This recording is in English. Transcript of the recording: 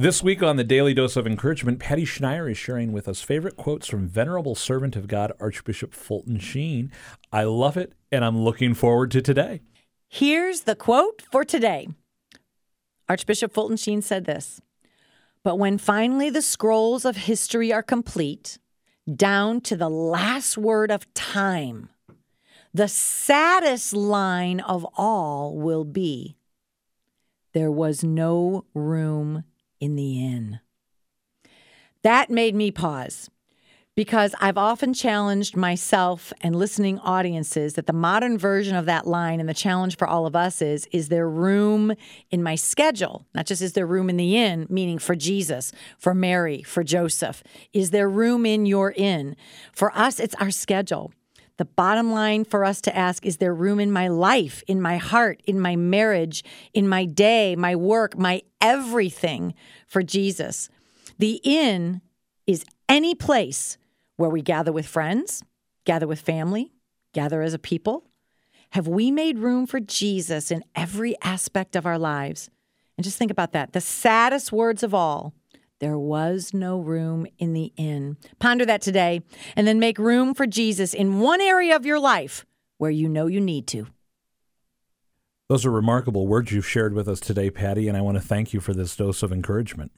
This week on the Daily Dose of Encouragement, Patty Schneier is sharing with us favorite quotes from Venerable Servant of God, Archbishop Fulton Sheen. I love it, and I'm looking forward to today. Here's the quote for today Archbishop Fulton Sheen said this But when finally the scrolls of history are complete, down to the last word of time, the saddest line of all will be There was no room in the inn. That made me pause because I've often challenged myself and listening audiences that the modern version of that line and the challenge for all of us is is there room in my schedule? Not just is there room in the inn, meaning for Jesus, for Mary, for Joseph. Is there room in your inn? For us, it's our schedule. The bottom line for us to ask is there room in my life, in my heart, in my marriage, in my day, my work, my everything for Jesus? The inn is any place where we gather with friends, gather with family, gather as a people. Have we made room for Jesus in every aspect of our lives? And just think about that. The saddest words of all there was no room in the inn. Ponder that today and then make room for Jesus in one area of your life where you know you need to. Those are remarkable words you've shared with us today, Patty, and I want to thank you for this dose of encouragement.